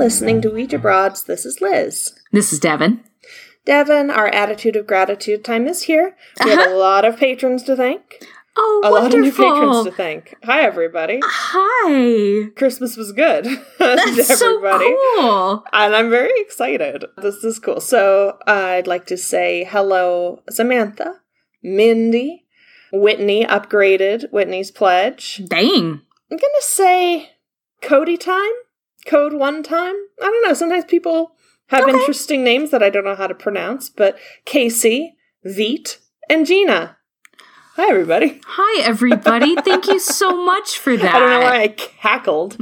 listening to Ouija Broads. This is Liz. This is Devon. Devon, our attitude of gratitude time is here. We have a uh-huh. lot of patrons to thank. Oh, A lot of new patrons to thank. Hi, everybody. Hi. Christmas was good. That's to so cool. And I'm very excited. This is cool. So I'd like to say hello, Samantha, Mindy, Whitney upgraded Whitney's pledge. Dang. I'm gonna say Cody time, code one time. I don't know. Sometimes people have Okay. interesting names that I don't know how to pronounce, but Casey, Veet, and Gina. Hi, everybody. Hi, everybody. Thank you so much for that. I don't know why I cackled.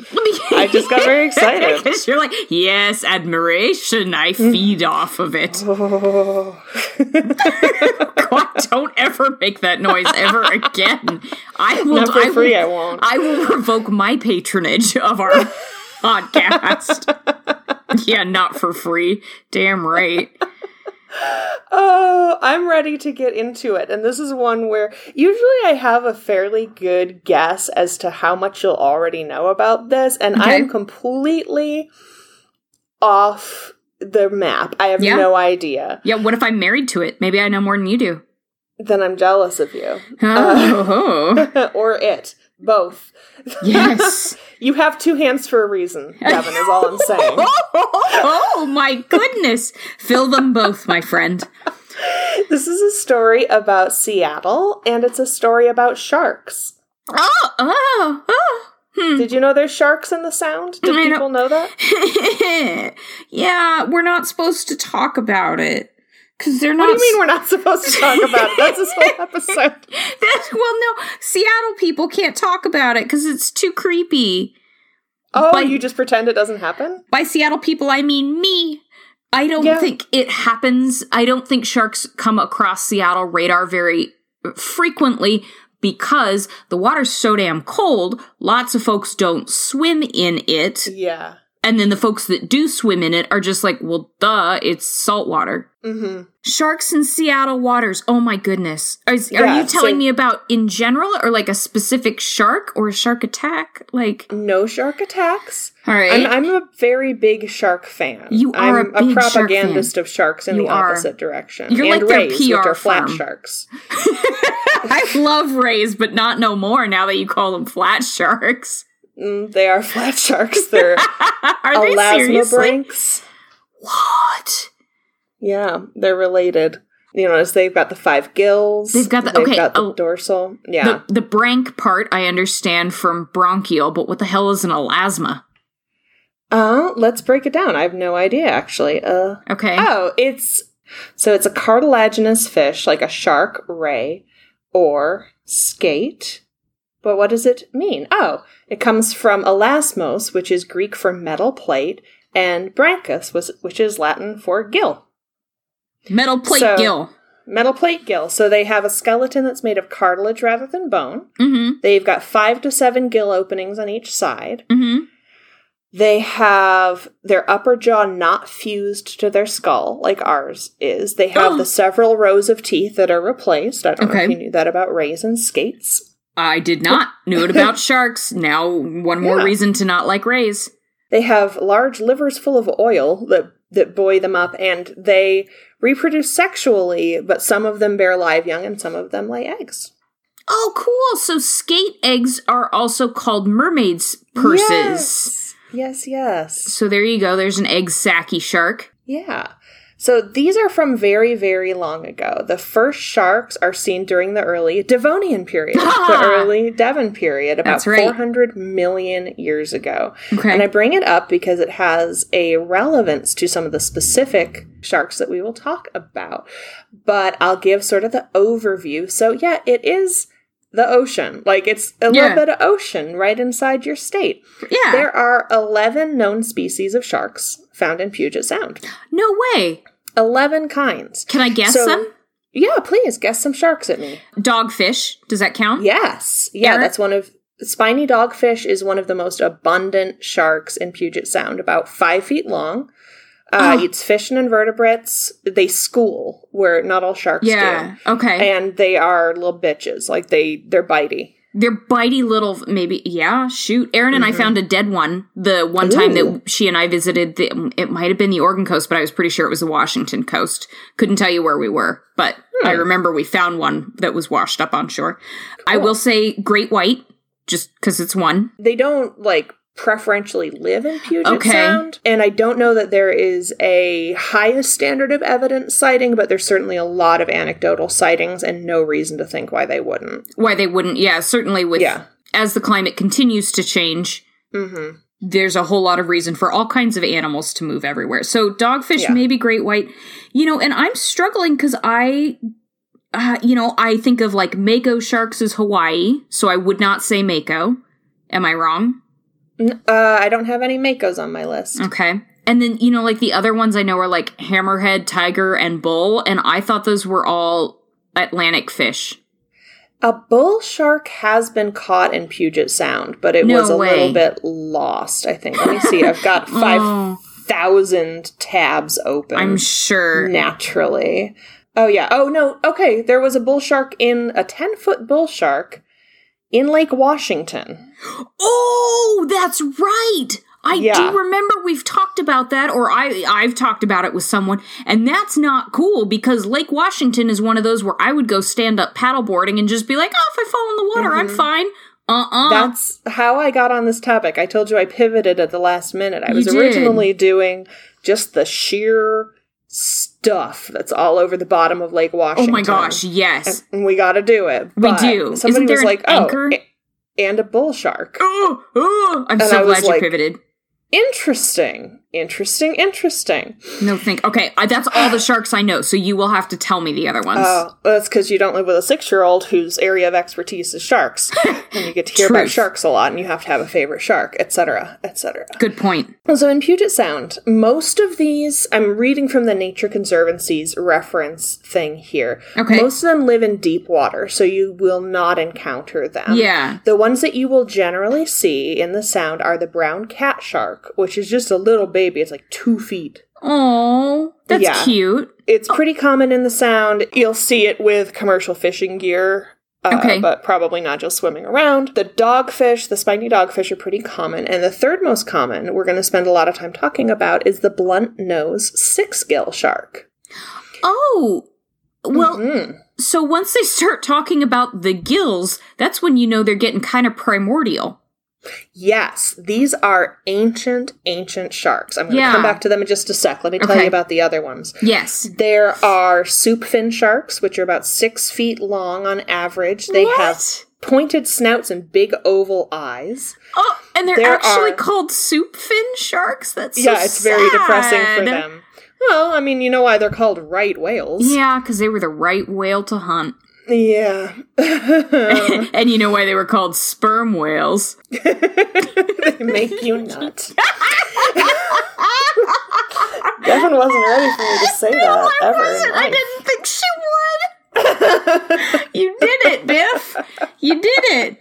I just got very excited. Because you're like, yes, admiration. I mm. feed off of it. Oh. God, don't ever make that noise ever again. I will. Not for I free, will, I won't. I will revoke my patronage of our podcast. yeah, not for free. Damn right. Oh, I'm ready to get into it. And this is one where usually I have a fairly good guess as to how much you'll already know about this, and Okay. I'm completely off the map. I have Yeah. no idea. Yeah, what if I'm married to it? Maybe I know more than you do. Then I'm jealous of you. Oh, uh, or it. Both. yes. You have two hands for a reason, Devon, is all I'm saying. oh my goodness. Fill them both, my friend. This is a story about Seattle, and it's a story about sharks. Oh, oh, oh. Hmm. Did you know there's sharks in the sound? Did I know. people know that? yeah, we're not supposed to talk about it. Because they're not. What do you mean we're not supposed to talk about it? That's this whole episode. Well, no. Seattle people can't talk about it because it's too creepy. Oh, But- you just pretend it doesn't happen? By Seattle people, I mean me. I don't Yeah. think it happens. I don't think sharks come across Seattle radar very frequently because the water's so damn cold. Lots of folks don't swim in it. Yeah. And then the folks that do swim in it are just like, well, duh, it's salt water. Mm-hmm. Sharks in Seattle waters. Oh my goodness. Are, are Yeah, you telling so- me about in general or like a specific shark or a shark attack? Like, No shark attacks. all right. I'm, I'm a very big shark fan. You are I'm a shark propagandist of sharks in You the are. opposite direction. You're and like their rays, which PR are flat firm. sharks. I love rays, but not no more now that you call them flat sharks. Mm, they are flat sharks. They're elasmobranchs. What? Yeah, they're related. You notice they've got the five gills. They've got the- they've okay, got the oh. dorsal. Yeah. The, the branch part I understand from bronchial, but what the hell is an elasma? Uh, let's break it down. I have no idea actually. Uh Okay. Oh, it's so it's a cartilaginous fish like a shark, ray, or skate. But what does it mean? Oh, it comes from elasmos, which is Greek for metal plate, and branchus, which is Latin for gill. Metal plate so- gill. Metal plate gill. So they have a skeleton that's made of cartilage rather than bone. Mm-hmm. They've got five to seven gill openings on each side. Mm-hmm. They have their upper jaw not fused to their skull like ours is. They have Oh. the several rows of teeth that are replaced. I don't know if you knew that about rays and skates. I did not. Knew it about sharks. Now one more Yeah. reason to not like rays. They have large livers full of oil that that buoy them up, and they reproduce sexually. But some of them bear live young, and some of them lay eggs. Oh, cool. So skate eggs are also called mermaids' purses. Yes, yes, yes. So there you go. There's an egg sacky shark. Yeah. So these are from very, very long ago. The first sharks are seen during the early Devonian period, the early Devon period, about right. 400 million years ago. Okay. And I bring it up because it has a relevance to some of the specific sharks that we will talk about. But I'll give sort of the overview. So, yeah, it is the ocean. Like, it's a Yeah. little bit of ocean right inside your state. yeah. There are 11 known species of sharks found in Puget Sound. no way. 11 kinds. Can I guess So- some? Yeah, please guess some sharks at me. Dogfish. Does that count? Yes. Yeah, Eric? that's one of spiny dogfish is one of the most abundant sharks in Puget Sound, about five feet long. Uh, Oh. Eats fish and invertebrates. They school, where not all sharks Yeah. do. Okay. And they are little bitches. Like they, they're bitey. They're bitey little, maybe. Yeah, shoot. Erin and I found a dead one the one time Mm-hmm. That she and I visited. The, it might have been the Oregon coast, but I was pretty sure it was the Washington coast. Couldn't tell you where we were, but I Hmm. remember we found one that was washed up on shore. I will say great white, just because it's one. They don't like preferentially live in Puget Okay. Sound, and I don't know that there is a highest standard of evidence sighting, but there's certainly a lot of anecdotal sightings, and no reason to think why they wouldn't. Why they wouldn't? Yeah, certainly with Yeah. as the climate continues to change. Mm-hmm. there's a whole lot of reason for all kinds of animals to move everywhere. So dogfish, Yeah. maybe great white, you know, and I'm struggling because I, uh, you know, I think of like mako sharks as Hawaii, so I would not say mako. Am I wrong? Uh, I don't have any makos on my list. Okay. And then, you know, like the other ones I know are like hammerhead, tiger, and bull, and I thought those were all Atlantic fish. A bull shark has been caught in Puget Sound, but it No was a way. little bit lost, I think. Let me see. I've got Oh. 5,000 tabs open. I'm sure. naturally. Oh yeah. Oh no. Okay, there was a bull shark in a 10-foot bull shark in Lake Washington. Oh, that's right. I Yeah. do remember we've talked about that, or I I've talked about it with someone, and that's not cool because Lake Washington is one of those where I would go stand up paddleboarding and just be like, oh, if I fall in the water, I'm fine. Uh uh That's how I got on this topic. I told you I pivoted at the last minute. I You was did. originally doing just the sheer stuff that's all over the bottom of Lake Washington. Oh my gosh, yes. And we got to do it. We But do. Somebody Isn't there was an like, oh, anchor? "Oh, and a bull shark." Oh, oh, I'm And so glad you like- pivoted. Interesting. Interesting. Interesting. No, think. Okay, I, that's all the sharks I know. So you will have to tell me the other ones. Oh, well, that's because you don't live with a six-year-old whose area of expertise is sharks, and you get to hear about sharks a lot, and you have to have a favorite shark, etc., etc. Good point. So in Puget Sound, most of these, I'm reading from the Nature Conservancy's reference thing here. Okay. Most of them live in deep water, so you will not encounter them. Yeah. The ones that you will generally see in the Sound are the brown cat shark, which is just a little baby. It's like two feet. Oh, that's Yeah. cute. It's pretty common in the Sound. You'll see it with commercial fishing gear. Uh, Okay. But probably not just swimming around. The dogfish, the spiny dogfish, are pretty common. And the third most common, we're going to spend a lot of time talking about, is the blunt nose six gill shark. Oh, well, Mhm. so once they start talking about the gills, that's when you know they're getting kind of primordial. Yes, these are ancient, ancient sharks. I'm going to Yeah. come back to them in just a sec. Let me tell Okay. you about the other ones. Yes. There are soup fin sharks, which are about six feet long on average. They have pointed snouts and big oval eyes. Oh, and they're There actually are- called soup fin sharks. That's so yeah, it's very depressing for them. Well, I mean, you know why they're called right whales. Yeah, because they were the right whale to hunt. Yeah. and you know why they were called sperm whales? they make you nut. Devon wasn't ready for me to say that I ever. wasn't. I didn't think she would. you did it, Biff. You did it.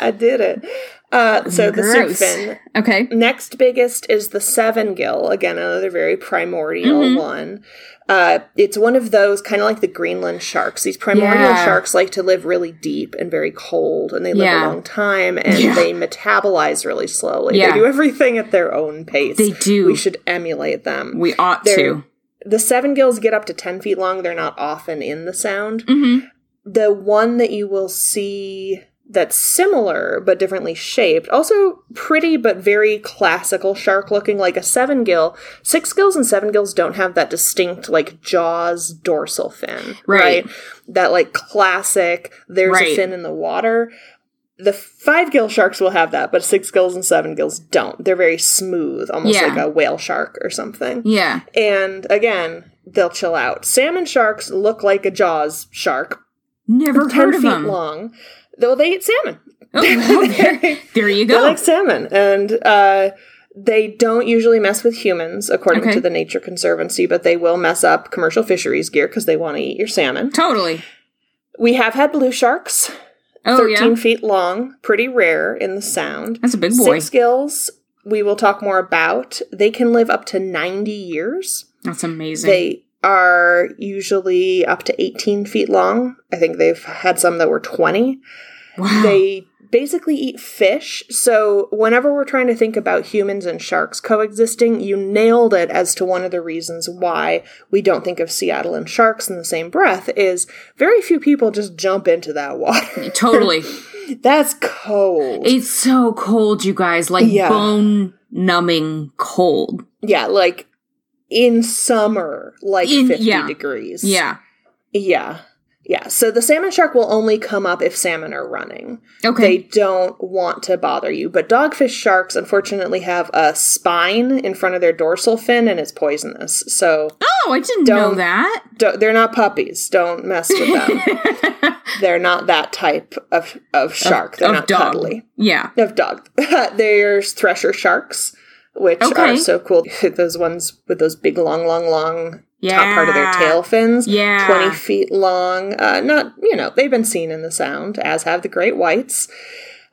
I did it. Uh, so the Gross. fin. Okay. Next biggest is the seven gill. Again, another very primordial Mhm. one. Uh, it's one of those kind of like the Greenland sharks. These primordial Yeah. sharks like to live really deep and very cold, and they live Yeah. a long time, and Yeah. they metabolize really slowly. They do everything at their own pace. They do. We should emulate them. We ought They're- to. The seven gills get up to 10 feet long. They're not often in the sound. hmm The one that you will see that's similar but differently shaped, also pretty but very classical shark looking, like a seven gill. Six gills and seven gills don't have that distinct, like, jaws dorsal fin. Right. That, like, classic, there's Right. a fin in the water. The five gill sharks will have that, but six gills and seven gills don't. They're very smooth, almost Yeah. like a whale shark or something. Yeah. And again, they'll chill out. Salmon sharks look like a Jaws shark, Never 10 heard of feet them. long. Though they eat salmon. Oh, well, there, there you go. They like salmon. And uh, they don't usually mess with humans, according Okay. to the Nature Conservancy, but they will mess up commercial fisheries gear because they want to eat your salmon. totally. We have had blue sharks, Oh 13 yeah. feet long, pretty rare in the sound. That's a big boy. Six gills, we will talk more about. They can live up to 90 years. That's amazing. They are usually up to 18 feet long. I think they've had some that were 20. Wow. They basically eat fish. So, whenever we're trying to think about humans and sharks coexisting, you nailed it as to one of the reasons why we don't think of Seattle and sharks in the same breath is very few people just jump into that water. totally. That's cold. It's so cold, you guys. Like Yeah. bone numbing cold. yeah, like in summer, like In- 50 yeah. degrees. Yeah. Yeah. Yeah. So the salmon shark will only come up if salmon are running. Okay. They don't want to bother you. But dogfish sharks unfortunately have a spine in front of their dorsal fin and it's poisonous. So oh, I didn't know that. don't, they're not puppies. Don't mess with them. they're not that type of, of shark. they're of not dog. cuddly. Yeah. Of dog. There's thresher sharks, which Okay. are so cool. those ones with those big, long, long, long top part of their tail fins. Yeah. 20 feet long. Uh, not, you know, they've been seen in the sound, as have the great whites.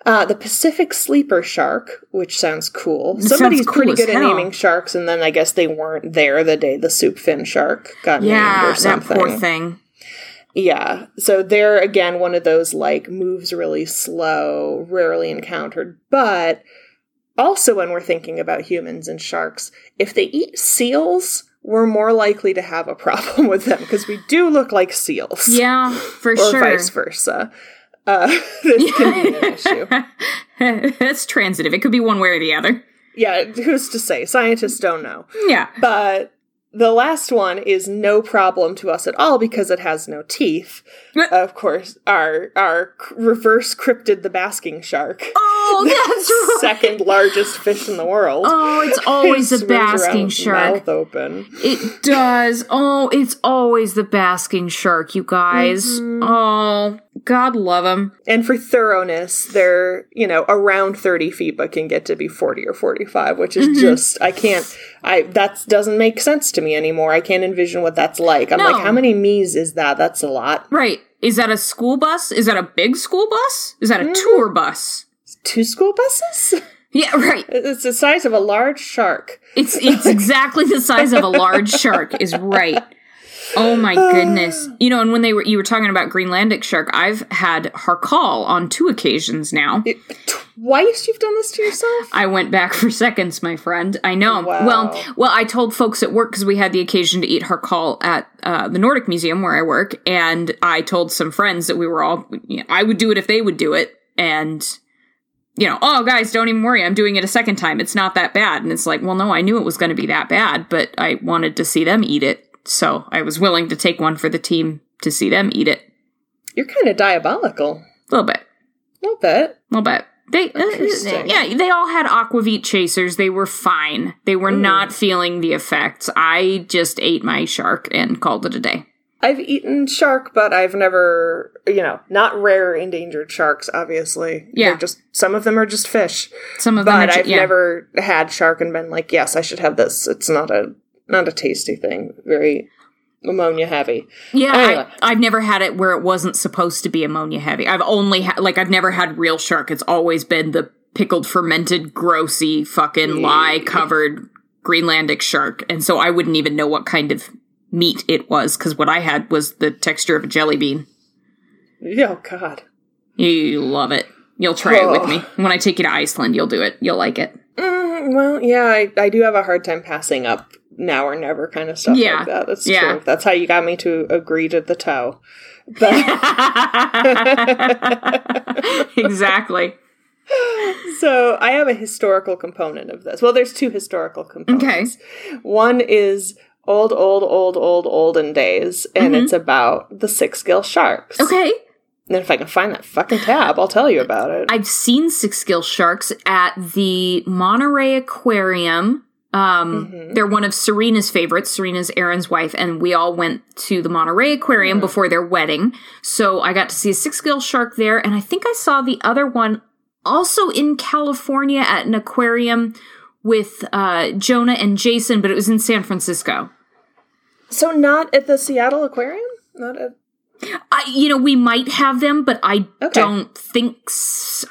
Uh, the Pacific sleeper shark, which sounds cool. It Somebody's sounds cool pretty good at naming sharks, and then I guess they weren't there the day the soup fin shark got named Yeah, or that something. poor thing. Yeah. So they're again one of those like moves really slow, rarely encountered. But also when we're thinking about humans and sharks, if they eat seals, we're more likely to have a problem with them because we do look like seals. Yeah, for Or sure. Or vice versa. Uh, this can be an issue. That's transitive. It could be one way or the other. Yeah, who's to say? Scientists don't know. Yeah. But the last one is no problem to us at all because it has no teeth. Of course, our our reverse cryptid, the basking shark, Oh, that's right. second largest fish in the world. Oh, it's always It a basking shark. mouth open. It does. Oh, it's always the basking shark, you guys. Mm-hmm. Oh, God love them. And for thoroughness, they're you know around thirty feet, but can get to be forty or forty-five, which Mm-hmm. is just I can't. I that doesn't make sense to me anymore. I can't envision what that's like. I'm No. like, how many me's is that? That's a lot. Right. Is that a school bus? Is that a big school bus? Is that Mm-hmm. a tour bus? Two school buses. Yeah, right. It's the size of a large shark. It's it's exactly the size of a large shark is right. Oh my goodness. You know, and when they were you were talking about Greenlandic shark, I've had Hákarl on two occasions now. It, twice you've done this to yourself? I went back for seconds, my friend. I know. Wow. Well, well, I told folks at work because we had the occasion to eat hákarl at uh, the Nordic Museum where I work, and I told some friends that we were all. You know, I would do it if they would do it, and you know, oh guys, don't even worry, I'm doing it a second time. It's not that bad, and it's like, well, no, I knew it was going to be that bad, but I wanted to see them eat it, so I was willing to take one for the team to see them eat it. You're kind of diabolical. A little bit. A little bit. A little bit. They, uh, yeah, they all had aquavit chasers. They were fine. They were not feeling the effects. I just ate my shark and called it a day. I've eaten shark, but I've never, you know, not rare endangered sharks, obviously. Yeah. They're just, some of them are just fish. Some of them, But I've yeah. never had shark and been like, yes, I should have this. It's not a, not a tasty thing. Very ammonia heavy. Yeah, Anyway. I, I've never had it where it wasn't supposed to be ammonia heavy. I've only had like I've never had real shark. It's always been the pickled, fermented, grossy, fucking lye covered Greenlandic shark, and so I wouldn't even know what kind of meat it was because what I had was the texture of a jelly bean. Oh, God. You love it. You'll try it with Oh. me. When I take you to Iceland, you'll do it. You'll like it. Mm, well, yeah, I, I do have a hard time passing up now or never kind of stuff Yeah. like that. That's Yeah. true. That's how you got me to agree to the toe. But exactly. so I have a historical component of this. Well, there's two historical components. Okay. One is old, old, old, old, olden days, and it's about the six gill sharks. Mm-hmm. Okay. And if I can find that fucking tab, I'll tell you about it. I've seen six gill sharks at the Monterey Aquarium. Um, Mm-hmm. They're one of Serena's favorites. Serena's Aaron's wife, and we all went to the Monterey Aquarium before their wedding. So I got to see a six gill shark there, and I think I saw the other one also in California at an aquarium with uh, Jonah and Jason, but it was in San Francisco. so not at the Seattle Aquarium? Not at I, you know, we might have them, but I Okay. don't think.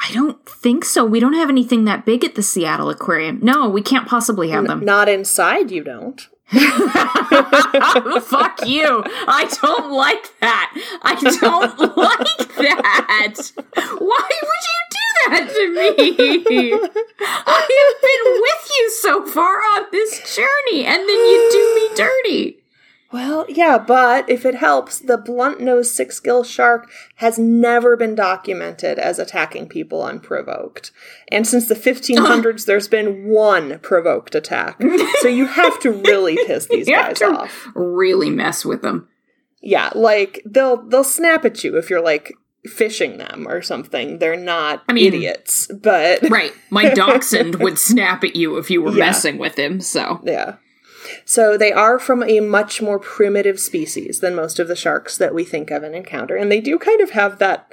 I don't think so. We don't have anything that big at the Seattle Aquarium. No, we can't possibly have them. not inside you don't. Fuck you. I don't like that. I don't like that. Why would you do that to me? I have been with you so far on this journey, and then you do me dirty. Well, yeah, but if it helps, the blunt nosed six gill shark has never been documented as attacking people unprovoked. And since the 1500s, there's been one provoked attack. So you have to really piss these guys off. Really mess with them. Yeah, like they'll they'll snap at you if you're like fishing them or something. They're not I mean- idiots, but Right. My dachshund would snap at you if you were Yeah. messing with him, so. Yeah. So they are from a much more primitive species than most of the sharks that we think of and encounter. And they do kind of have that.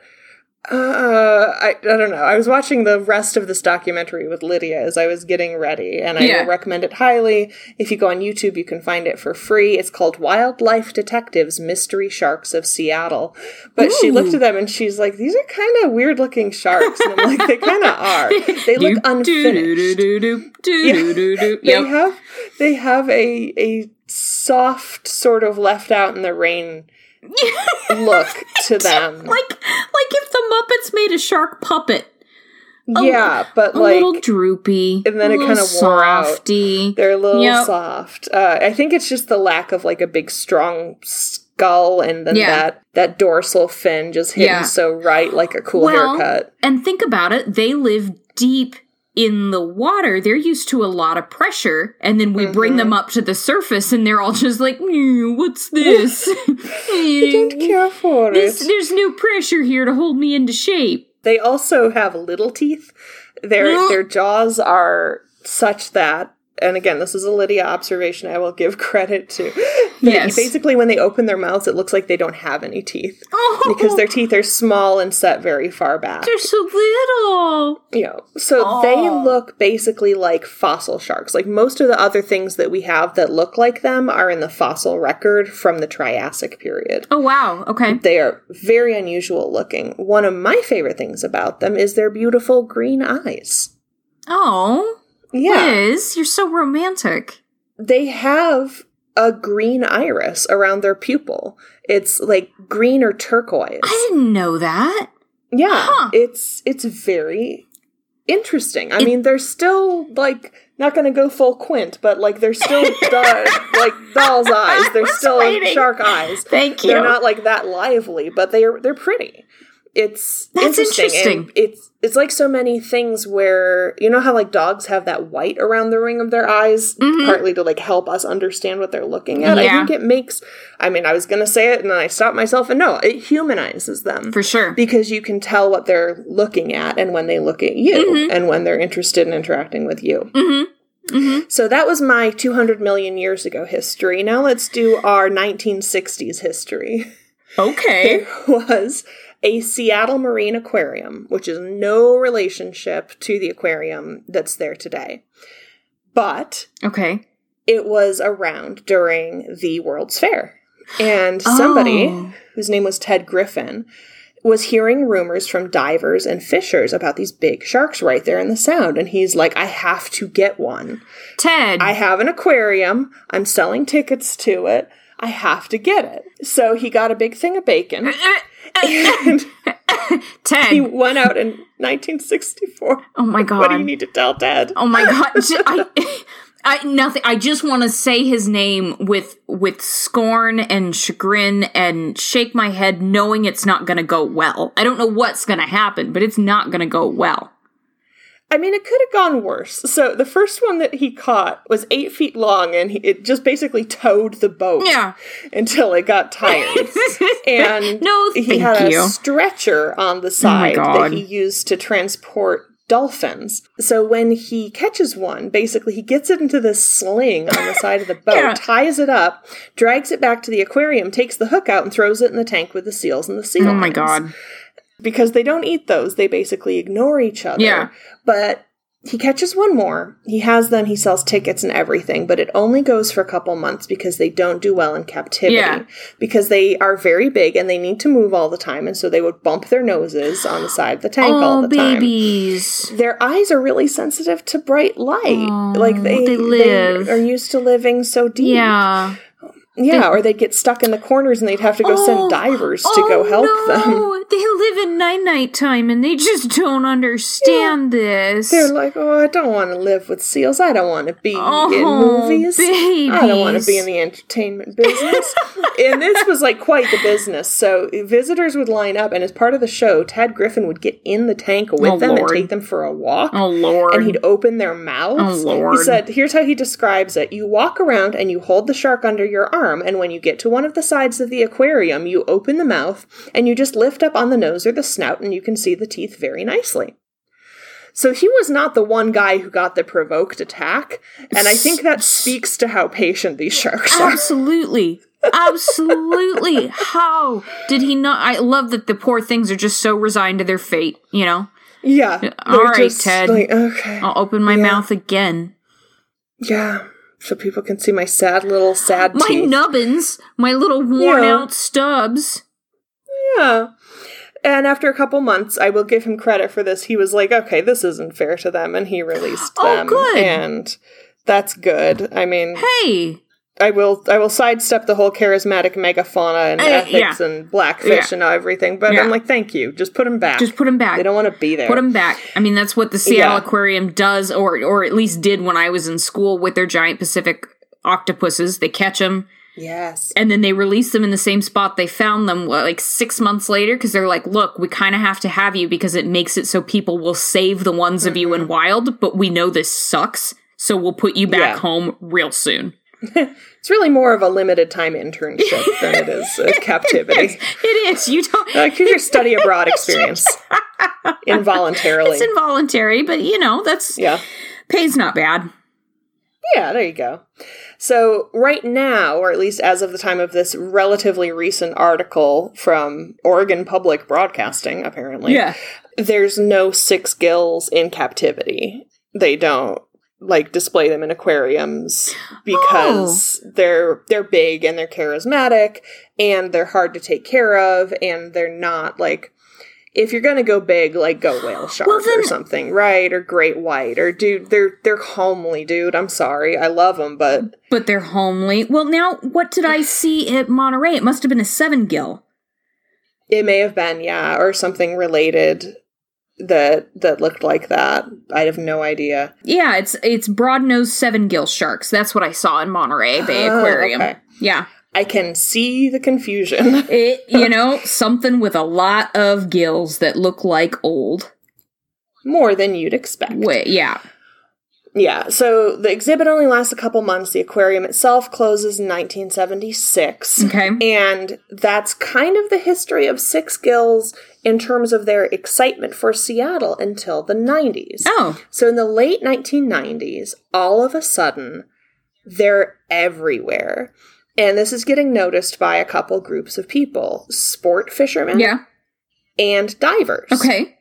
Uh, I, I don't know. I was watching the rest of this documentary with Lydia as I was getting ready, and I Yeah. recommend it highly. If you go on YouTube, you can find it for free. It's called Wildlife Detectives Mystery Sharks of Seattle. But she looked at them and she's like, These are kind of weird looking sharks. And I'm like, They kind of are. They look unfinished they have they have a a soft sort of left out in the rain look to them. Like, like if the Muppets made a shark puppet, yeah, but a like little droopy, and then a it kinda wore out. they're a little Yep. soft. Uh, I think it's just the lack of like a big strong skull and then Yeah. that that dorsal fin just hitting Yeah. so right like a cool Well, haircut. And think about it, they live deep in the water. They're used to a lot of pressure, and then we bring Mm-hmm. them up to the surface, and they're all just like, "Mm, "What's this? I don't care for This, it. there's no pressure here to hold me into shape." They also have little teeth. Their Mm. their jaws are such that and again, this is a Lydia observation I will give credit to. Yes. Basically, when they open their mouths, it looks like they don't have any teeth Oh, because their teeth are small and set very far back. they're so little. You know, so they Oh. look basically like fossil sharks. Like most of the other things that we have that look like them are in the fossil record from the Triassic period. Oh wow. Okay. They are very unusual looking. One of my favorite things about them is their beautiful green eyes. Oh, Yeah. Liz, you're so romantic. They have a green iris around their pupil. It's like green or turquoise. I didn't know that. Yeah. Huh. It's it's very interesting. I mean, they're still like not going to go full quint, but like they're still like doll's eyes. They're still waiting. shark eyes. Thank you. They're not like that lively, but they're they're pretty. It's That's interesting. interesting. It's it's like so many things where you know how like dogs have that white around the ring of their eyes, Mhm. partly to like help us understand what they're looking at. I think it makes. I mean, I was gonna say it and then I stopped myself, and no, it humanizes them For sure. because you can tell what they're looking at and when they look at you Mhm. and when they're interested in interacting with you. Mm-hmm. Mm-hmm. So that was my 200 million years ago history. Now let's do our 1960s history. Okay. There was a Seattle Marine Aquarium, which is no relationship to the aquarium that's there today. But Okay. it was around during the World's Fair. And somebody Oh. whose name was Ted Griffin was hearing rumors from divers and fishers about these big sharks right there in the sound. And he's like, I have to get one. Ted. I have an aquarium. I'm selling tickets to it. I have to get it. So he got a big thing of bacon and Ted. he went out in 1964. oh my god. What do you need to tell Ted? Oh my god. I, I nothing. I just want to say his name with with scorn and chagrin and shake my head, knowing it's not going to go well. I don't know what's going to happen, but it's not going to go well. I mean, it could have gone worse. So the first one that he caught was eight feet long, and he, it just basically towed the boat Yeah. until it got tired. and No, he had you. a stretcher on the oh side that he used to transport dolphins. So when he catches one, basically he gets it into this sling on the side of the boat, Yeah. ties it up, drags it back to the aquarium, takes the hook out, and throws it in the tank with the seals and the seal. Oh my god. Because they don't eat those, they basically ignore each other. Yeah. But he catches one more. He has them, he sells tickets and everything, but it only goes for a couple months because they don't do well in captivity. Yeah. Because they are very big and they need to move all the time, and so they would bump their noses on the side of the tank all Oh, the time. babies. Their eyes are really sensitive to bright light. Oh, like they, they live. are used to living so deep. Yeah. Yeah, or they'd get stuck in the corners and they'd have to go Oh, send divers to go oh, help them. no. They live in night night time and they just don't understand this. They're like, oh, I don't want to live with seals. I don't want to be oh, in Oh, movies. I don't want to be in the entertainment business. and this was like quite the business. So visitors would line up, and as part of the show, Ted Griffin would get in the tank with Oh, them Lord. and take them for a walk. oh Lord. And he'd open their oh, mouths. Oh, Lord. He said, here's how he describes it. You walk around and you hold the shark under your arm, and when you get to one of the sides of the aquarium, you open the mouth and you just lift up on the nose or the snout, and you can see the teeth very nicely. So he was not the one guy who got the provoked attack, and I think that speaks to how patient these sharks are. Absolutely. Absolutely. How did he not? I love that the poor things are just so resigned to their fate, you know? Yeah. All right, Ted. Like, okay. I'll open my Yeah. mouth again. Yeah. So people can see my sad little sad My teeth. nubbins, my little worn Yeah. out stubs. Yeah. And after a couple months, I will give him credit for this. He was like, okay, this isn't fair to them. And he released Oh, them. good. And that's good. I mean, Hey, I will I will sidestep the whole charismatic megafauna and Uh, ethics yeah. and blackfish Yeah. and everything. But Yeah. I'm like, thank you. Just put them back. just put him back. they don't want to be there. Put them back. I mean, that's what the Seattle. Aquarium does, or or at least did when I was in school with their giant Pacific octopuses. They catch them yes. and then they release them in the same spot they found them like six months later because they're like, look, we kind of have to have you because it makes it so people will save the ones of you in wild, but we know this sucks, so we'll put you back home real soon. It's really more of a limited time internship than it is a captivity. It is. You don't. Uh, like here's your study abroad experience. Involuntarily. It's involuntary, but you know that's yeah. pays not bad. Yeah, there you go. So, right now, or at least as of the time of this relatively recent article from Oregon Public Broadcasting, apparently, yeah. there's no six gills in captivity. They don't like display them in aquariums because oh. they're they're big and they're charismatic and they're hard to take care of and they're not like if you're gonna go big, like go whale shark or then- something, right? Or great white, or dude, they're they're homely, dude. I'm sorry, I love them, but but they're homely. Well, now what did I see at Monterey? It must have been a seven gill. it may have been yeah, or something related that that looked like that. I have no idea. Yeah, it's it's broad nosed seven gill sharks. That's what I saw in Monterey Bay Oh, Aquarium. okay. Yeah, I can see the confusion. it you know something with a lot of gills that look like old. More than you'd expect. Wait, yeah, Yeah, so the exhibit only lasts a couple months. The aquarium itself closes in 1976. okay. And that's kind of the history of Six Gills in terms of their excitement for Seattle until the 90s. Oh, So in the late 1990s, all of a sudden, they're everywhere. And this is getting noticed by a couple groups of people sport fishermen yeah, and divers. okay.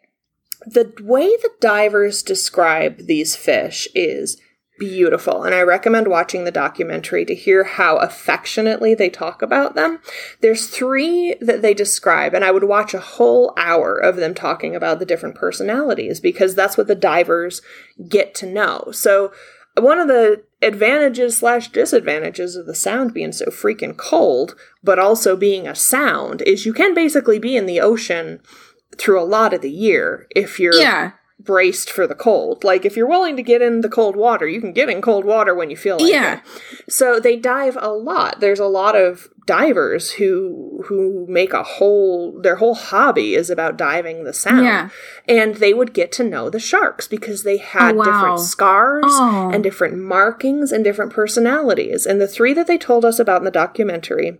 The way the divers describe these fish is beautiful, and I recommend watching the documentary to hear how affectionately they talk about them. There's three that they describe, and I would watch a whole hour of them talking about the different personalities because that's what the divers get to know. So, one of the advantages slash disadvantages of the sound being so freaking cold, but also being a sound, is you can basically be in the ocean through a lot of the year if you're Yeah, braced for the cold. Like if you're willing to get in the cold water, you can get in cold water when you feel like Yeah. it. So they dive a lot. There's a lot of divers who who make a whole their whole hobby is about diving the sound. Yeah. And they would get to know the sharks because they had Oh, wow. different scars Oh. and different markings and different personalities. And the three that they told us about in the documentary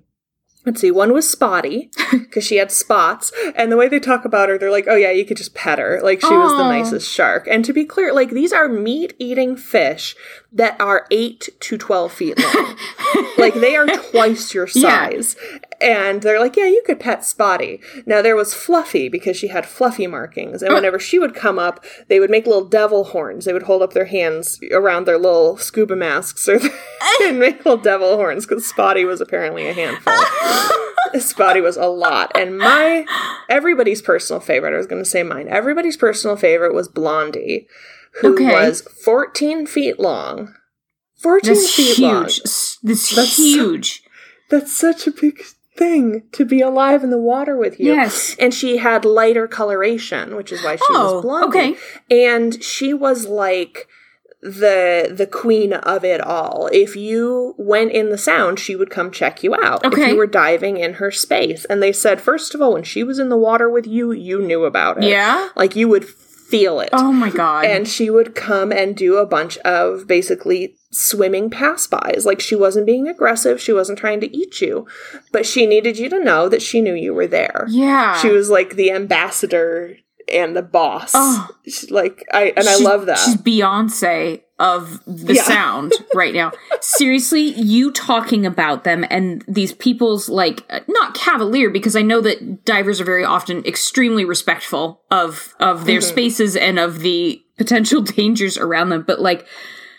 Let's see, one was Spotty, because she had spots. And the way they talk about her, they're like, oh yeah, you could just pet her. Like, she was the nicest shark. And to be clear, like, these are meat eating fish that are 8 to 12 feet long. like, they are twice your Yeah. size. And they're like, yeah, you could pet Spotty. Now there was Fluffy because she had fluffy markings. And whenever she would come up, they would make little devil horns. They would hold up their hands around their little scuba masks or and make little devil horns because Spotty was apparently a handful. Spotty was a lot. And my, everybody's personal favorite, I was going to say mine, everybody's personal favorite was Blondie, who Okay. was 14 feet long. 14 That's feet huge. long. That's, That's huge. That's such a big thing to be alive in the water with you. Yes. And she had lighter coloration, which is why she Oh, was blonde. okay. And she was like the the queen of it all. If you went in the sound, she would come check you out. Okay. If you were diving in her space. And they said, first of all, when she was in the water with you, you knew about it. Yeah. Like you would feel it. Oh my god. And she would come and do a bunch of basically swimming pass bys. Like she wasn't being aggressive, she wasn't trying to eat you, but she needed you to know that she knew you were there. yeah. She was like the ambassador and the boss. Oh. Like I and I love that. She's Beyonce of the Yeah. sound right now. Seriously, you talking about them and these people's like uh, not cavalier because I know that divers are very often extremely respectful of of their Mm-hmm. spaces and of the potential dangers around them, but like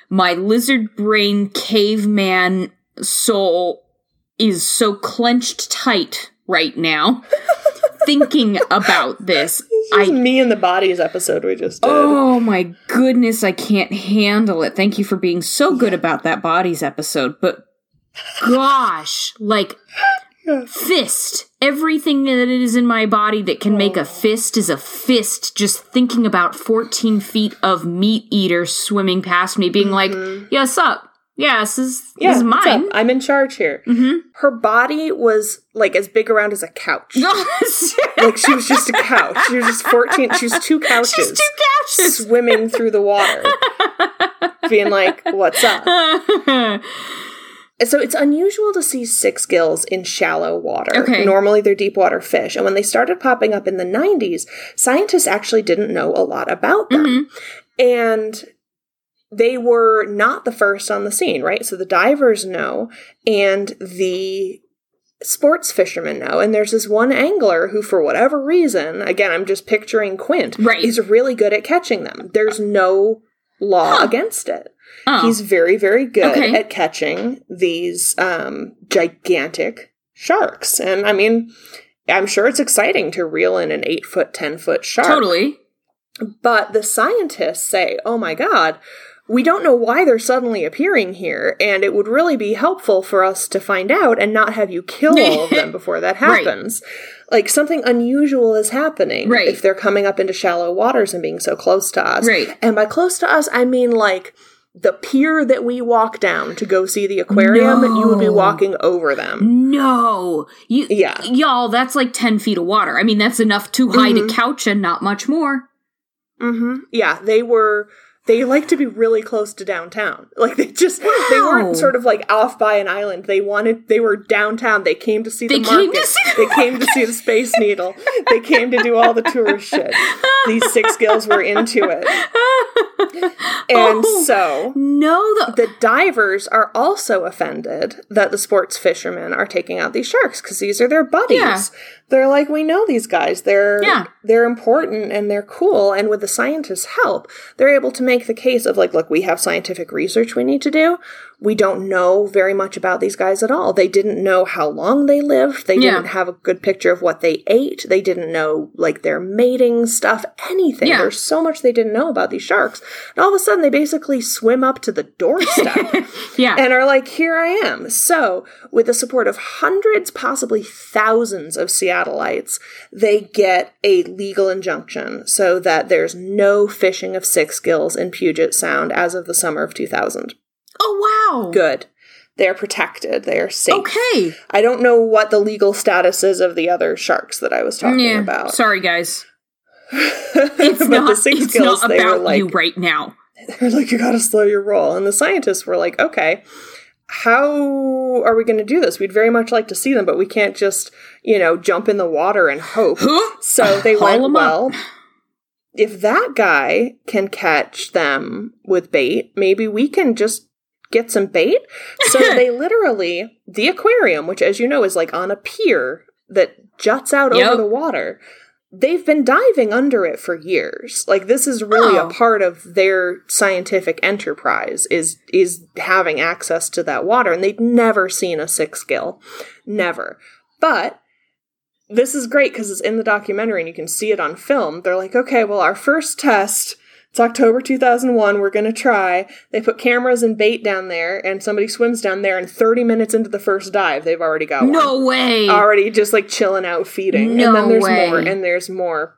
my lizard brain caveman soul is so clenched tight right now thinking about this. This is I me and the bodies episode we just did. Oh my goodness, I can't handle it. Thank you for being so good about that bodies episode. But gosh, like Yeah. fist. Everything that is in my body that can make a oh. fist is a fist. Just thinking about 14 feet of meat eater swimming past me, being like, mm-hmm. yes, up. Yeah, this is, yeah, this is mine. I'm in charge here. Mm-hmm. Her body was like as big around as a couch. like she was just a couch. She was just 14. She was two couches. She's two couches. swimming through the water, being like, "What's up?" And So it's unusual to see six gills in shallow water. Okay. Normally they're deep water fish. And when they started popping up in the 90s, scientists actually didn't know a lot about them. Mhm. And they were not the first on the scene, right? So the divers know, and the sports fishermen know. And there's this one angler who, for whatever reason, again, I'm just picturing Quint, Right. is really good at catching them. There's no law Huh. against it. Oh. He's very, very good Okay. at catching these um, gigantic sharks. And I mean, I'm sure it's exciting to reel in an eight foot, 10 foot shark. totally. But the scientists say, oh my God, we don't know why they're suddenly appearing here, and it would really be helpful for us to find out and not have you kill all of them before that Right. happens. Like something unusual is happening Right. if they're coming up into shallow waters and being so close to us. Right. And by close to us, I mean like the pier that we walk down to go see the aquarium, you would be walking over them. No, you, Yeah. y'all. That's like ten feet of water. I mean, that's enough to hide a couch and not much more. hmm Yeah, they were. They like to be really close to downtown. Like they just they weren't sort of like off by an island. They wanted they were downtown. They came to see They the came market. to see the they came to see the Space Needle. They came to do all the tourist shit. These six gills were into it, and Oh. so No, the the divers are also offended that the sports fishermen are taking out these sharks because these are their buddies. Yeah. They're like, we know these guys. They're Yeah. they're important and they're cool. And with the scientists' help, they're able to make the case of like, look, we have scientific research we need to do. We don't know very much about these guys at all. They didn't know how long they lived. They Yeah. didn't have a good picture of what they ate. They didn't know like their mating stuff, anything. Yeah. There's so much they didn't know about these sharks. And all of a sudden, they basically swim up to the doorstep yeah. and are like, here I am. So, with the support of hundreds, possibly thousands of Seattleites, they get a legal injunction so that there's no fishing of six gills in Puget Sound as of the summer of 2000. Oh wow. Good. They're protected. They are safe. Okay. I don't know what the legal status is of the other sharks that I was talking Yeah. about. Sorry, guys. It's but not. the six it's gills, not they were about like, you right now. they're like, you gotta slow your roll. And the scientists were like, okay, how are we going to do this? We'd very much like to see them, but we can't just, you know, jump in the water and hope. Huh? So they Haul went, 'em up. if that guy can catch them with bait, maybe we can just get some bait. So they literally the aquarium, which, as you know, is like on a pier that juts out Yep. over the water. They've been diving under it for years. Like this is really Oh. a part of their scientific enterprise is is having access to that water, and they'd never seen a six gill, never. But this is great because it's in the documentary and you can see it on film. They're like, okay, well, our first test, it's October 2001, we're going to try. They put cameras and bait down there, and somebody swims down there, and 30 minutes into the first dive, they've already got one. No way. Already just like chilling out feeding. No and then there's way. more, and there's more.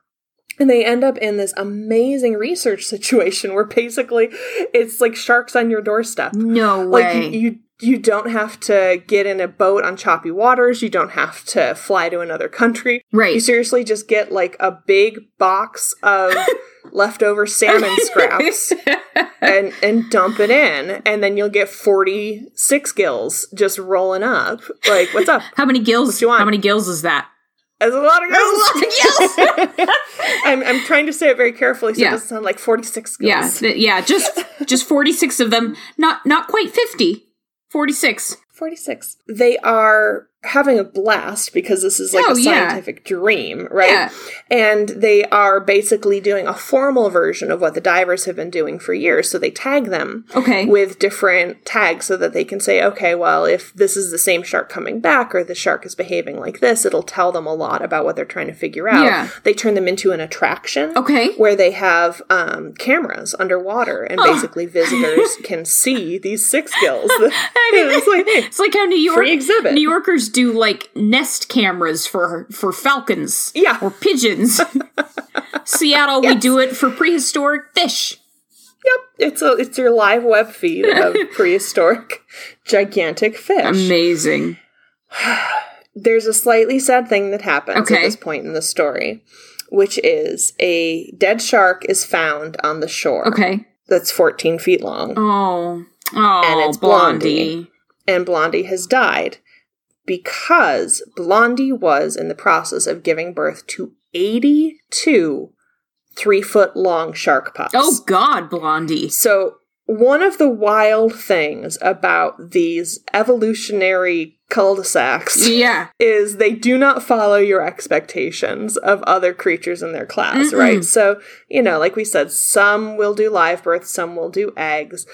And they end up in this amazing research situation where basically it's like sharks on your doorstep. No Like way. you, you you don't have to get in a boat on choppy waters. You don't have to fly to another country. Right. You seriously just get like a big box of leftover salmon scraps and and dump it in, and then you'll get forty six gills just rolling up. Like, what's up? How many gills? you want? How many gills is that? There's a lot of gills. That's a lot of gills. I'm I'm trying to say it very carefully so Yeah. it doesn't sound like forty six gills. yeah, yeah. Just just forty six of them. Not not quite fifty. Forty six. 46. They are having a blast because this is like Oh, a yeah. scientific dream, right? Yeah. And they are basically doing a formal version of what the divers have been doing for years. So they tag them Okay. with different tags so that they can say, okay, well, if this is the same shark coming back or the shark is behaving like this, it'll tell them a lot about what they're trying to figure out. Yeah. They turn them into an attraction Okay. where they have um, cameras underwater and basically visitors can see these six gills. it's like, It's like how New York Free exhibit. New Yorkers do like nest cameras for for falcons. Yeah. Or pigeons. Seattle, we do it for prehistoric fish. Yep, it's a it's your live web feed of prehistoric gigantic fish. Amazing. There's a slightly sad thing that happens Okay. at this point in the story, which is a dead shark is found on the shore. Okay. That's 14 feet long, Oh. Oh, And it's Blondie. Blondie. and Blondie has died because Blondie was in the process of giving birth to 82 three foot long shark pups. Oh God, Blondie. So, one of the wild things about these evolutionary cul de sacs Yeah. is they do not follow your expectations of other creatures in their class, Mm-mm. right? So, you know, like we said, some will do live birth, some will do eggs,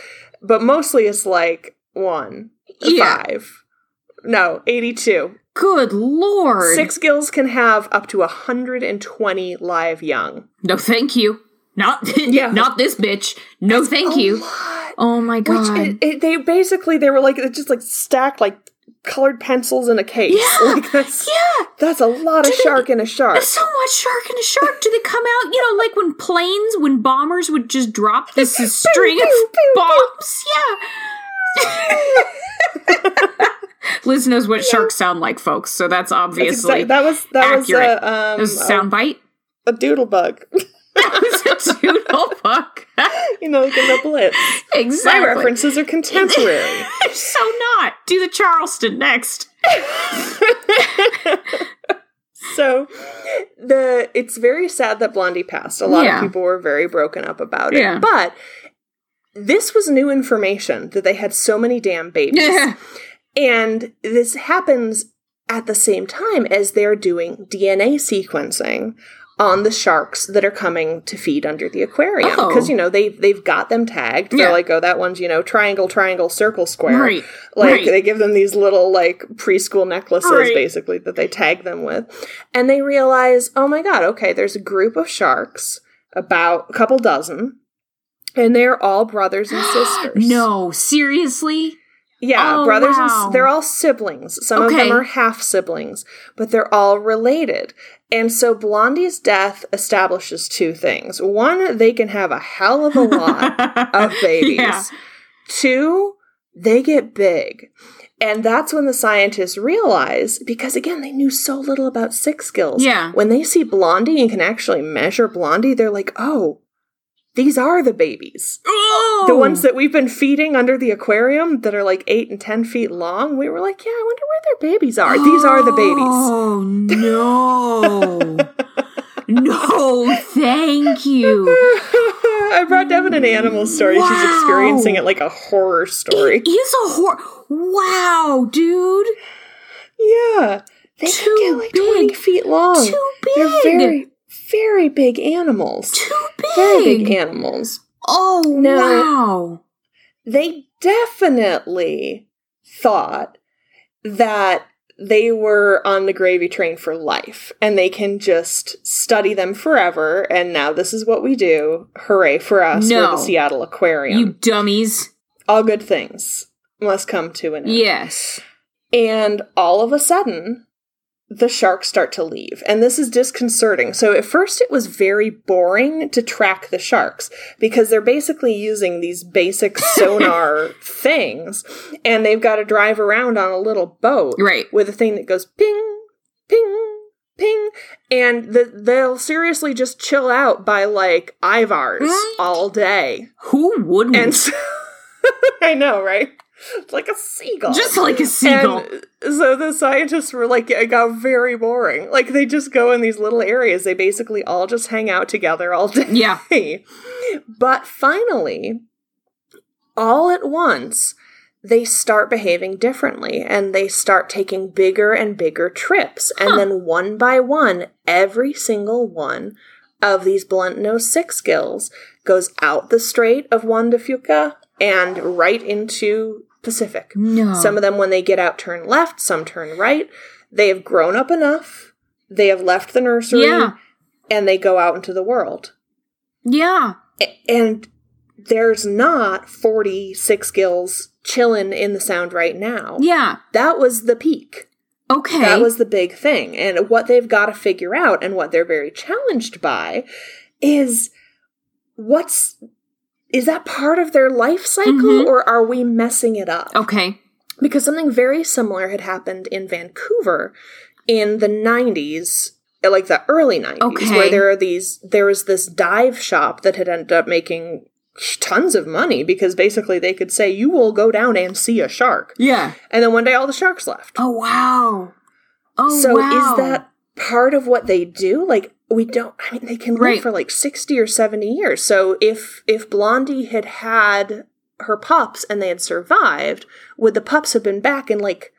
but mostly it's like one, Yeah. five. No, 82. Good lord. Six gills can have up to 120 live young. No, thank you. Not Yeah. not this bitch. No, thank A you. lot. Oh my Which god. it, it, they basically they were like just like stacked like colored pencils in a case. Yeah, Like that's yeah. that's a lot of they- shark in a shark. So much shark and a shark. Do they come out? You know, like when planes, when bombers would just drop this string of bombs. Yeah. Liz knows what sharks sound like, folks. So that's That's obviously that was that accurate. was a, um, was a sound bite. a, a doodle bug. That was a doodle bug. you know, like in the blitz. My exactly. references are contemporary. so not. Do the Charleston next. so the it's very sad that Blondie passed. A lot Yeah. of people were very broken up about it. Yeah. But this was new information that they had so many damn babies. And this happens at the same time as they're doing DNA sequencing on the sharks that are coming to feed under the aquarium Oh. because you know they they've got them tagged. They're Yeah. like, oh, that one's you know triangle, triangle, circle, square. Right. Like right. they give them these little like preschool necklaces Right. basically that they tag them with, and they realize, oh my god, okay, there's a group of sharks, about a couple dozen, and they're all brothers and sisters. no, seriously? Yeah, Oh, brothers wow. and they're all siblings. Some of them are half siblings, but they're all related. And so Blondie's death establishes two things. One, they can have a hell of a lot of babies. Yeah. Two, they get big. And that's when the scientists realize, because again, they knew so little about six gills. Yeah. When they see Blondie and can actually measure Blondie, they're like, oh, these are the babies. Oh! The ones that we've been feeding under the aquarium that are like eight and ten feet long, we were like, yeah, I wonder where their babies are. These are the babies. Oh, no. no, thank you. I brought Devon an animal story. She's experiencing it like a horror story. It is a horror. Wow, dude. Yeah. They Too can get like 20 feet long. Too big. They're very, very big animals. Too big. Very big animals. Oh, No. wow. They definitely thought that they were on the gravy train for life and they can just study them forever. And now this is what we do. Hooray for us. We're No. the Seattle Aquarium. You dummies. All good things must come to an end. Yes. And all of a sudden, the sharks start to leave. And this is disconcerting. So at first, it was very boring to track the sharks because they're basically using these basic sonar things. And they've got to drive around on a little boat Right. with a thing that goes ping, ping, ping. And the, they'll seriously just chill out by like Ivars all day. Who wouldn't? And so, I know, right? Like a seagull. Just like a seagull. And so the scientists were like, it got very boring. Like they just go in these little areas. They basically all just hang out together all day. yeah. But finally, all at once, they start behaving differently and they start taking bigger and bigger trips. Huh. And then one by one, every single one of these blunt nose six gills goes out the Strait of Juan de Fuca and right into Pacific. No. Some of them, when they get out, turn left, some turn right. They have grown up enough. They have left the nursery Yeah. and they go out into the world. Yeah. And there's not 46 gills chilling in the sound right now. Yeah. That was the peak. Okay. That was the big thing. And what they've got to figure out and what they're very challenged by is what's is that part of their life cycle Mhm. or are we messing it up? okay. because something very similar had happened in Vancouver in the 90s like the early 90s Okay. where there are these there was this dive shop that had ended up making tons of money because basically they could say you will go down and see a shark Yeah. and then one day all the sharks left Oh wow. Oh so wow. is that part of what they do like we don't i mean they can live Right. for like 60 or 70 years so if if blondie had had her pups and they had survived would the pups have been back in like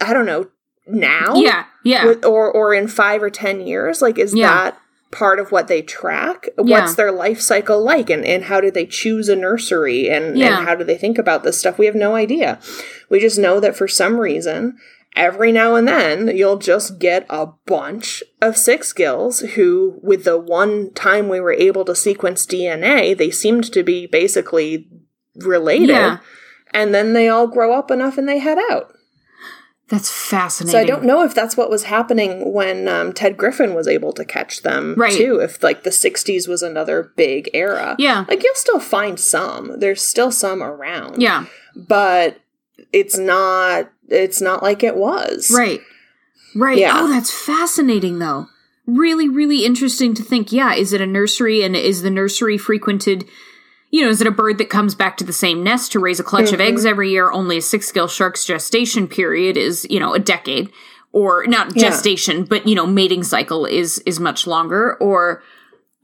i don't know now Yeah. Yeah. With- or or in 5 or 10 years like is Yeah. that part of what they track Yeah. what's their life cycle like and, and how do they choose a nursery and, Yeah. and how do they think about this stuff we have no idea we just know that for some reason every now and then you'll just get a bunch of six gills who with the one time we were able to sequence dna they seemed to be basically related Yeah. and then they all grow up enough and they head out That's fascinating. so I don't know if that's what was happening when um, Ted Griffin was able to catch them Right. too. If like the '60s was another big era, Yeah. like you'll still find some. There's still some around, Yeah. but it's not. It's not like it was, Right. Right. Yeah. Oh, that's fascinating though. Really, really interesting to think, yeah, is it a nursery and is the nursery frequented you know, is it a bird that comes back to the same nest to raise a clutch of eggs every year? Only a six gill shark's gestation period is, you know, a decade. Or not Yeah. gestation, but you know, mating cycle is is much longer. Or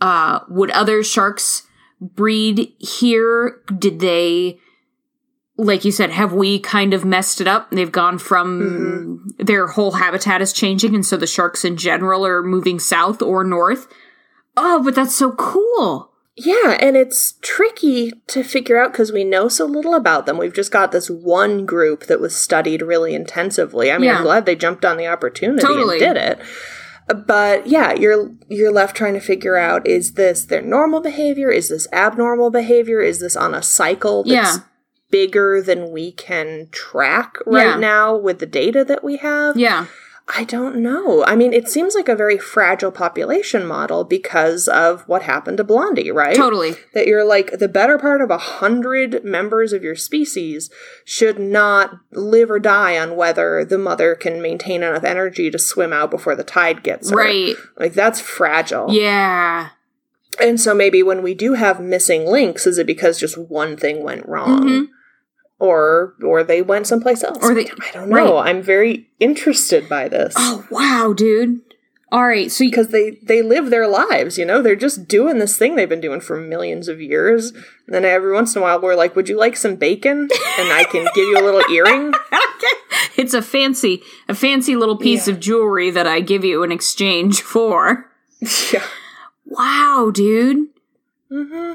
uh would other sharks breed here? Did they like you said, have we kind of messed it up? They've gone from mm-hmm. their whole habitat is changing, and so the sharks in general are moving south or north. Oh, but that's so cool. Yeah, and it's tricky to figure out because we know so little about them. We've just got this one group that was studied really intensively. I mean, Yeah. I'm glad they jumped on the opportunity Totally. and did it. But yeah, you're you're left trying to figure out is this their normal behavior? Is this abnormal behavior? Is this on a cycle that's Yeah. Bigger than we can track right Yeah. now with the data that we have? Yeah. I don't know. I mean, it seems like a very fragile population model because of what happened to Blondie, right? Totally. that you're like the better part of a hundred members of your species should not live or die on whether the mother can maintain enough energy to swim out before the tide gets her. Right. Like that's fragile. Yeah. And so maybe when we do have missing links, is it because just one thing went wrong? Mhm. Or or they went someplace else. Or they- I don't know. right. I'm very interested by this. Oh, wow, dude. All right, so because they they live their lives you know they're just doing this thing they've been doing for millions of years and then every once in a while we're like would you like some bacon and i can give you a little earring it's a fancy, a fancy little piece Yeah. of jewelry that I give you in exchange for. yeah Wow, dude. Mm-hmm.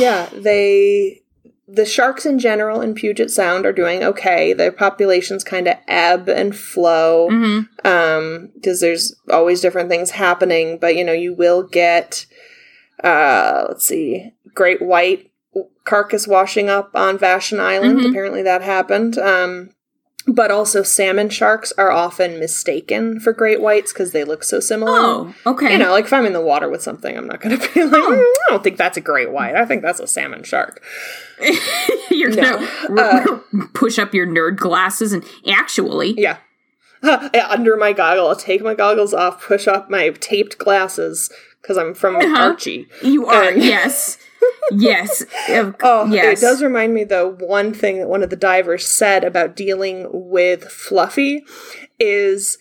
yeah they the sharks in general in puget sound are doing okay. Their populations kind of ebb and flow hmm um because there's always different things happening but you know you will get uh let's see great white carcass washing up on vashon island. Mhm. apparently that happened. Um but also salmon sharks are often mistaken for great whites because they look so similar Oh, okay. you know like if i'm in the water with something i'm not gonna be like "Mm, i don't think that's a great white i think that's a salmon shark You're No. gonna Uh, push up your nerd glasses and actually, Yeah. Yeah, Under my goggle, I'll take my goggles off, push up my taped glasses because I'm from Uh-huh. Archie. you are. and- yes, yes. Oh, yes. it does remind me though. One thing that one of the divers said about dealing with Fluffy is,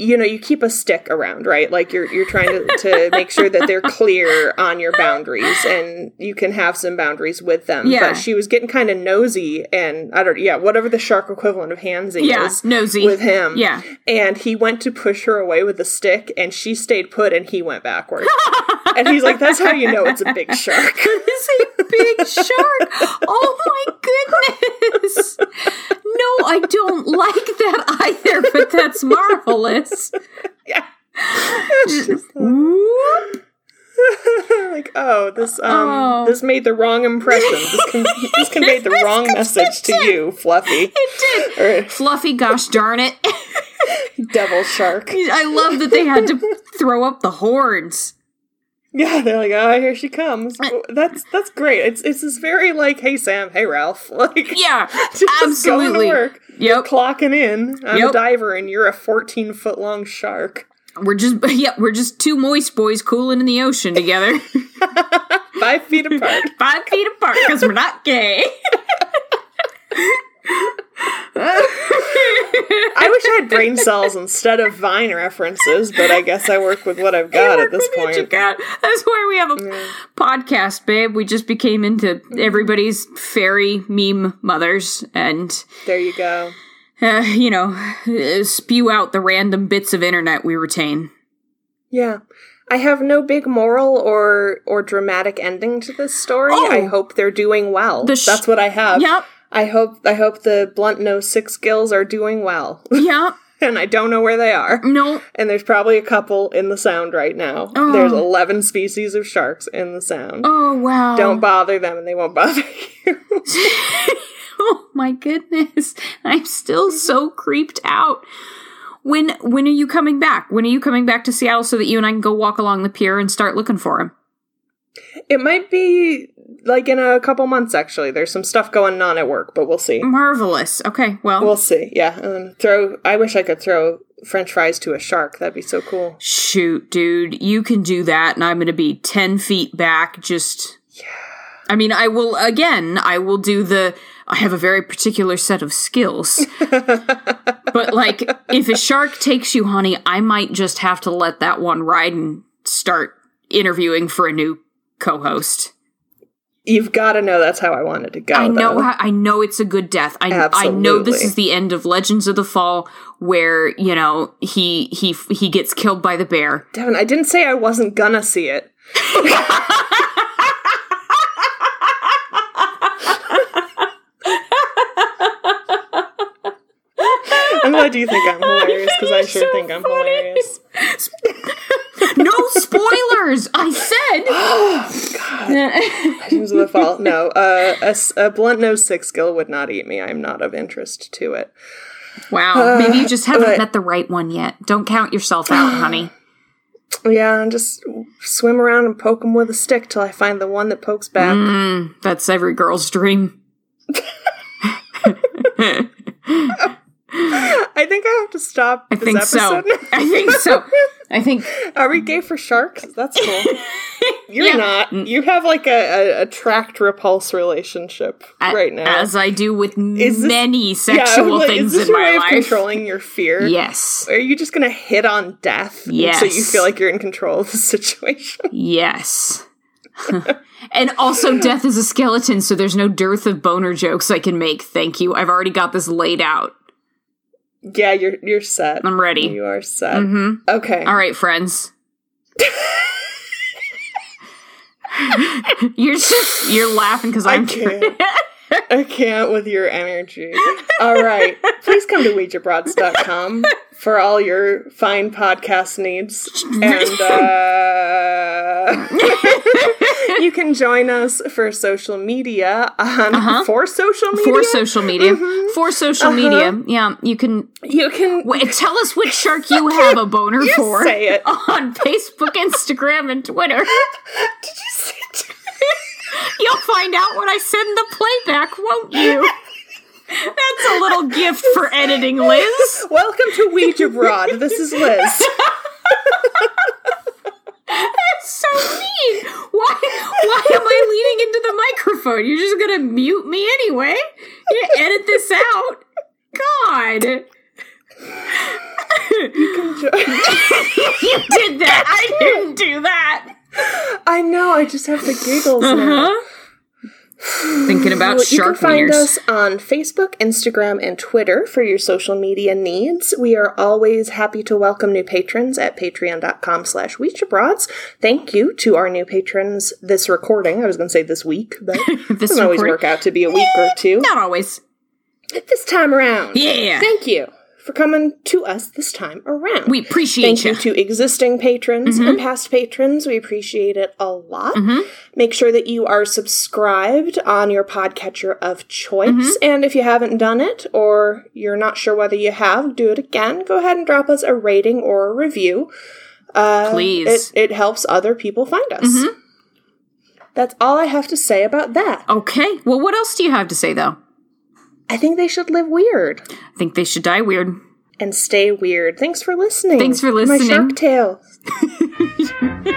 you know, you keep a stick around, right? Like you're you're trying to, to make sure that they're clear on your boundaries, and you can have some boundaries with them. Yeah. But she was getting kind of nosy, and I don't, yeah, whatever the shark equivalent of handsy Yeah, is nosy. with him. Yeah. and he went to push her away with the stick, and she stayed put, and he went backward. and he's like, "That's how you know it's a big shark." It's a big shark. Oh my goodness. No, I don't like that either, but that's marvelous. yeah. Whoop. like, oh, this um, Oh. this made the wrong impression. This, con- this conveyed the wrong message to you, Fluffy, It did. or Fluffy, gosh darn it. Devil Shark. I love that they had to throw up the horns. Yeah, they're like, oh, here she comes. That's that's great. It's it's this very like, hey Sam, hey Ralph, like, Yeah, just absolutely. going to work, Yep. clocking in. I'm Yep. a diver, and you're a 14 foot long shark. We're just yeah, we're just two moist boys cooling in the ocean together. Five feet apart. Five feet apart because we're not gay. I wish I had brain cells instead of Vine references, but I guess I work with what I've got at this Work with what you point. That's why we have a podcast, babe. We just became into everybody's fairy meme mothers and, There you go. uh, you know, uh, spew out the random bits of internet we retain. Yeah. I have no big moral or or dramatic ending to this story. Oh. I hope they're doing well. Sh- That's what I have. Yep, I hope I hope the blunt nose six gills are doing well. Yeah. and I don't know where they are. No, And there's probably a couple in the sound right now. Oh. There's 11 species of sharks in the sound. oh wow. Don't bother them and they won't bother you. oh my goodness. I'm still so creeped out. When when are you coming back? When are you coming back to Seattle so that you and I can go walk along the pier and start looking for him? It might be like in a couple months actually. There's some stuff going on at work, but we'll see. Marvelous. Okay, well, We'll see. Yeah. And throw I wish I could throw french fries to a shark. That'd be so cool. shoot, dude, you can do that, and I'm going to be 10 feet back. Just. Yeah. I mean, I will, again, I will do the. I have a very particular set of skills. but, like, if a shark takes you, honey, I might just have to let that one ride and start interviewing for a new co host. You've got to know that's how I wanted to go. I know how, I know it's a good death. I I know this is the end of Legends of the Fall where, you know, he he he gets killed by the bear. Devon, I didn't say I wasn't gonna see it. I'm glad you think I'm hilarious because I sure so think I'm funny. hilarious. no spoilers. I said. Legends of the Fall. No, uh, a, a blunt nose six gill would not eat me. I'm not of interest to it. wow, maybe you just haven't but- met the right one yet. Don't count yourself out, honey. Yeah, and just swim around and poke them with a stick till I find the one that pokes back. Mm, that's every girl's dream. I think I have to stop. I this think so. episode. I think so. I think Are we gay for sharks? That's cool. You're Yeah. not. Mm. You have like a, a attract repulse relationship a- right now. as I do with this- many yeah, sexual like, things is this in my of life. controlling your fear? Yes. Are you just gonna hit on death? Yes. So you feel like you're in control of the situation? Yes. and also, death is a skeleton, so there's no dearth of boner jokes I can make. Thank you. I've already got this laid out. Yeah, you're you're set. I'm ready. You are set. hmm Okay. All right, friends. you're just you're laughing because I I'm can't. I can't with your energy. All right. Please come to OuijaBroads.com for all your fine podcast needs. And uh, you can join us for social media on Uh-huh. for social media. for social media. Mhm. For social Uh-huh. media, yeah, you can You can wait, tell us which shark you have a boner you for say it. on Facebook, Instagram, and Twitter. Did you say? You'll find out when I send the playback, won't you? That's a little gift for editing, Liz. Welcome to Ouija Broad. This is Liz. That's so mean. Why? Why am I leaning into the microphone? You're just gonna mute me anyway. You edit this out. God, You jo- you did that. I didn't do that. I know. I just have the giggles now. Huh? Thinking about Well, you can find wieners. us on Facebook, Instagram, and Twitter for your social media needs. We are always happy to welcome new patrons at patreon.com slash Broads. Thank you to our new patrons this recording. I was going to say this week, but This doesn't always work out to be a week or two. Not always. This time around. Yeah. Thank you for coming to us this time around. We appreciate Thank you. you to existing patrons Mm-hmm. and past patrons. We appreciate it a lot. Mhm. Make sure that you are subscribed on your podcatcher of choice. Mm-hmm. And if you haven't done it or you're not sure whether you have, do it again. Go ahead and drop us a rating or a review. Uh, Please. It, it helps other people find us. Mhm. That's all I have to say about that. Okay. Well, what else do you have to say, though? I think they should live weird I think they should die weird. and stay weird. Thanks for listening. Thanks for listening. My shark tale.